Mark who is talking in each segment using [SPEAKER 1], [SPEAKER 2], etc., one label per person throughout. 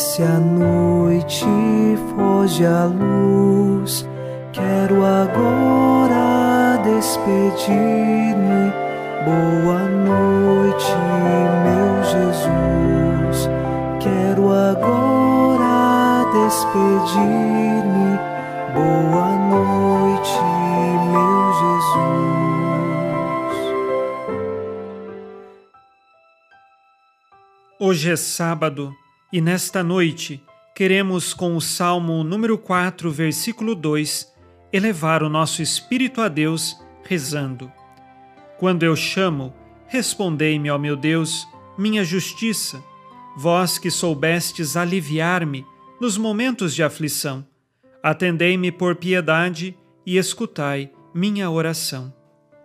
[SPEAKER 1] Desce a noite, foge a luz. Quero agora despedir-me. Boa noite, meu Jesus. Quero agora despedir-me. Boa noite, meu Jesus.
[SPEAKER 2] Hoje é sábado e nesta noite queremos, com o Salmo número 4, versículo 2, elevar o nosso espírito a Deus rezando. Quando eu chamo, respondei-me, ó meu Deus, minha justiça, vós que soubestes aliviar-me nos momentos de aflição. Atendei-me por piedade e escutai minha oração.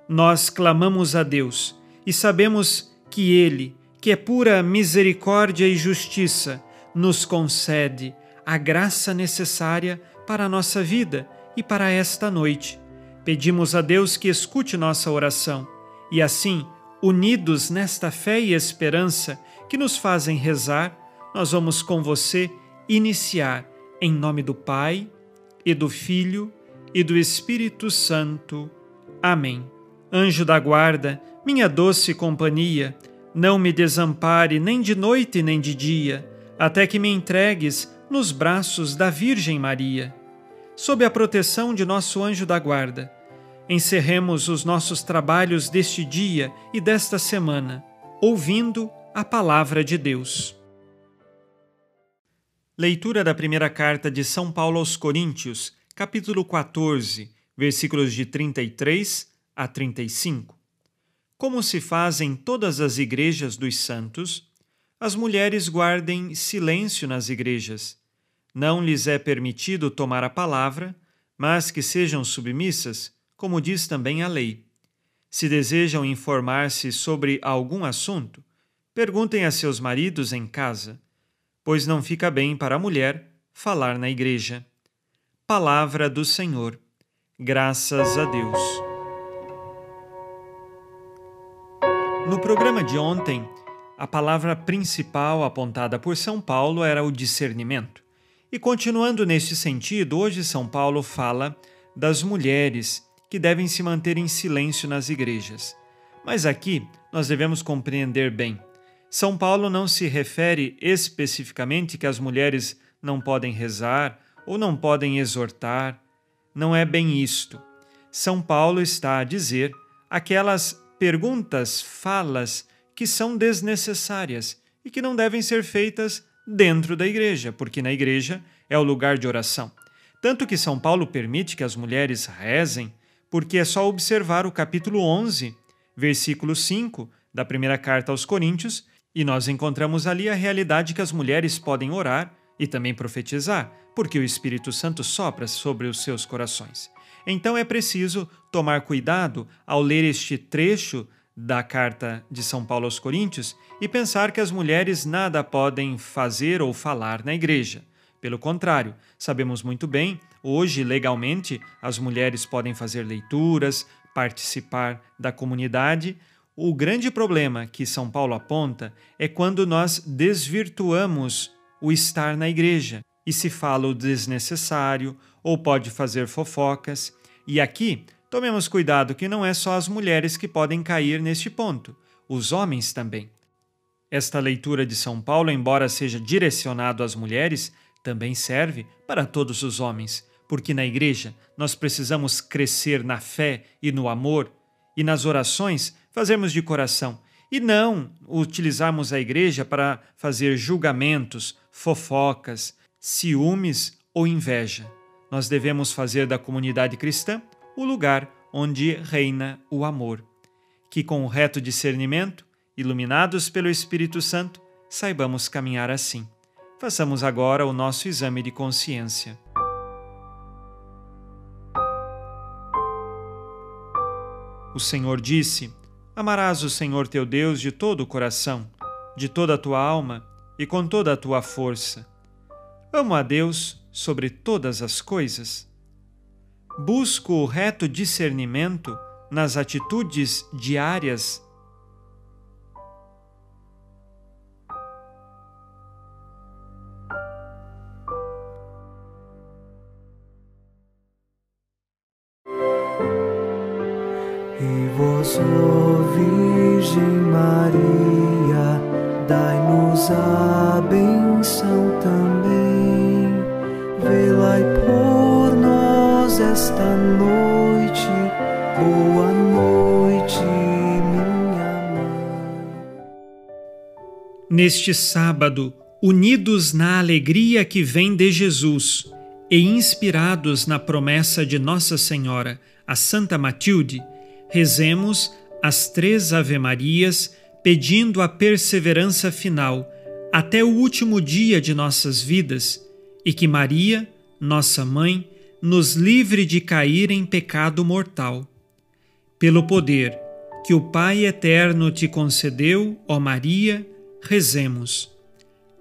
[SPEAKER 2] Nós clamamos a Deus e sabemos que Ele, que é pura misericórdia e justiça, nos concede a graça necessária para a nossa vida e para esta noite. Pedimos a Deus que escute nossa oração e assim, unidos nesta fé e esperança que nos fazem rezar, nós vamos com você iniciar em nome do Pai e do Filho e do Espírito Santo. Amém. Anjo da guarda, minha doce companhia, não me desampare nem de noite nem de dia, até que me entregues nos braços da Virgem Maria. Sob a proteção de nosso anjo da guarda, encerremos os nossos trabalhos deste dia e desta semana, ouvindo a palavra de Deus. Leitura da primeira carta de São Paulo aos Coríntios, capítulo 14, versículos de 33 a 35 como se faz em todas as igrejas dos santos, as mulheres guardem silêncio nas igrejas. Não lhes é permitido tomar a palavra, mas que sejam submissas, como diz também a lei. Se desejam informar-se sobre algum assunto, perguntem a seus maridos em casa, pois não fica bem para a mulher falar na igreja. Palavra do Senhor. Graças a Deus. No programa de ontem, a palavra principal apontada por São Paulo era o discernimento. E continuando neste sentido, hoje São Paulo fala das mulheres que devem se manter em silêncio nas igrejas. Mas aqui nós devemos compreender bem. São Paulo não se refere especificamente que as mulheres não podem rezar ou não podem exortar. Não é bem isto. São Paulo está a dizer aquelas perguntas, falas que são desnecessárias e que não devem ser feitas dentro da igreja, porque na igreja é o lugar de oração. Tanto que São Paulo permite que as mulheres rezem, porque é só observar o capítulo 11, versículo 5 da primeira carta aos Coríntios, e nós encontramos ali a realidade que as mulheres podem orar e também profetizar, porque o Espírito Santo sopra sobre os seus corações. Então é preciso tomar cuidado ao ler este trecho da carta de São Paulo aos Coríntios e pensar que as mulheres nada podem fazer ou falar na igreja. Pelo contrário, sabemos muito bem, hoje legalmente as mulheres podem fazer leituras, participar da comunidade. O grande problema que São Paulo aponta é quando nós desvirtuamos o estar na igreja e se fala o desnecessário ou pode fazer fofocas. E aqui, tomemos cuidado que não é só as mulheres que podem cair neste ponto, os homens também. Esta leitura de São Paulo, embora seja direcionado às mulheres, também serve para todos os homens, porque na igreja nós precisamos crescer na fé e no amor, e nas orações fazermos de coração, e não utilizarmos a igreja para fazer julgamentos, fofocas, ciúmes ou inveja. Nós devemos fazer da comunidade cristã o lugar onde reina o amor. Que com o reto discernimento, iluminados pelo Espírito Santo, saibamos caminhar assim. Façamos agora o nosso exame de consciência. O Senhor disse: Amarás o Senhor teu Deus de todo o coração, de toda a tua alma e com toda a tua força. Amo a Deus sobre todas as coisas. Busco o reto discernimento nas atitudes diárias.
[SPEAKER 1] E vós, Virgem Maria, dai-nos a benção também. Esta noite. Boa noite, minha mãe.
[SPEAKER 2] Neste sábado, unidos na alegria que vem de Jesus e inspirados na promessa de Nossa Senhora, a Santa Matilde, rezemos as três Ave-Marias pedindo a perseverança final até o último dia de nossas vidas e que Maria, nossa mãe, nos livre de cair em pecado mortal. Pelo poder que o Pai eterno te concedeu, ó Maria, rezemos.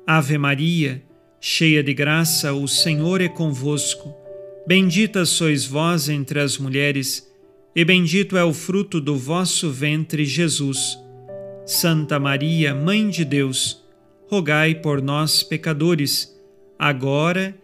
[SPEAKER 2] Ave Maria, cheia de graça, o Senhor é convosco. Bendita sois vós entre as mulheres e bendito é o fruto do vosso ventre, Jesus. Santa Maria, Mãe de Deus, rogai por nós, pecadores, agora e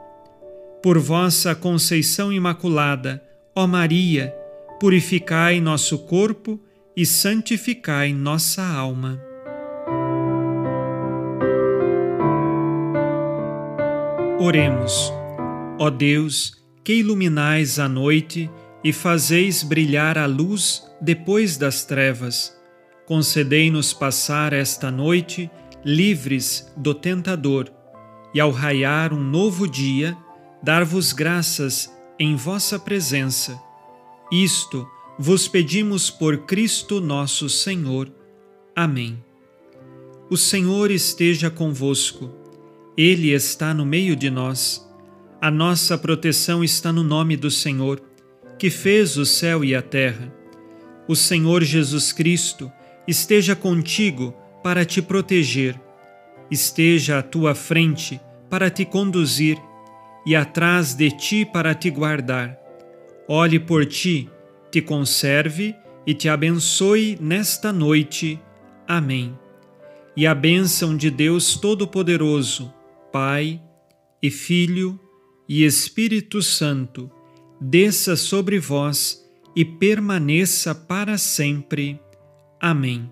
[SPEAKER 2] Por vossa conceição imaculada, ó Maria, purificai nosso corpo e santificai nossa alma. Oremos. Ó Deus, que iluminais a noite, e fazeis brilhar a luz depois das trevas. Concedei-nos passar esta noite livres do tentador, e ao raiar um novo dia, dar-vos graças em vossa presença. Isto vos pedimos por Cristo nosso Senhor. Amém. O Senhor esteja convosco, Ele está no meio de nós. A nossa proteção está no nome do Senhor que fez o céu e a terra. O Senhor Jesus Cristo esteja contigo para te proteger, esteja à tua frente para te conduzir e atrás de ti para te guardar. Olhe por ti, te conserve e te abençoe nesta noite. Amém. E a bênção de Deus Todo-Poderoso, Pai e Filho e Espírito Santo, desça sobre vós e permaneça para sempre. Amém.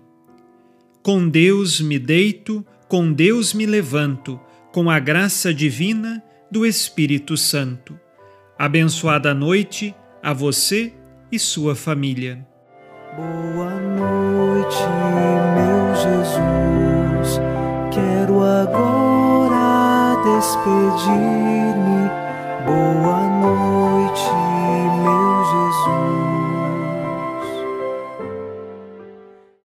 [SPEAKER 2] Com Deus me deito, com Deus me levanto, com a graça divina do Espírito Santo. Abençoada noite a você e sua família.
[SPEAKER 1] Boa noite, meu Jesus. Quero agora despedir-me. Boa noite, meu Jesus.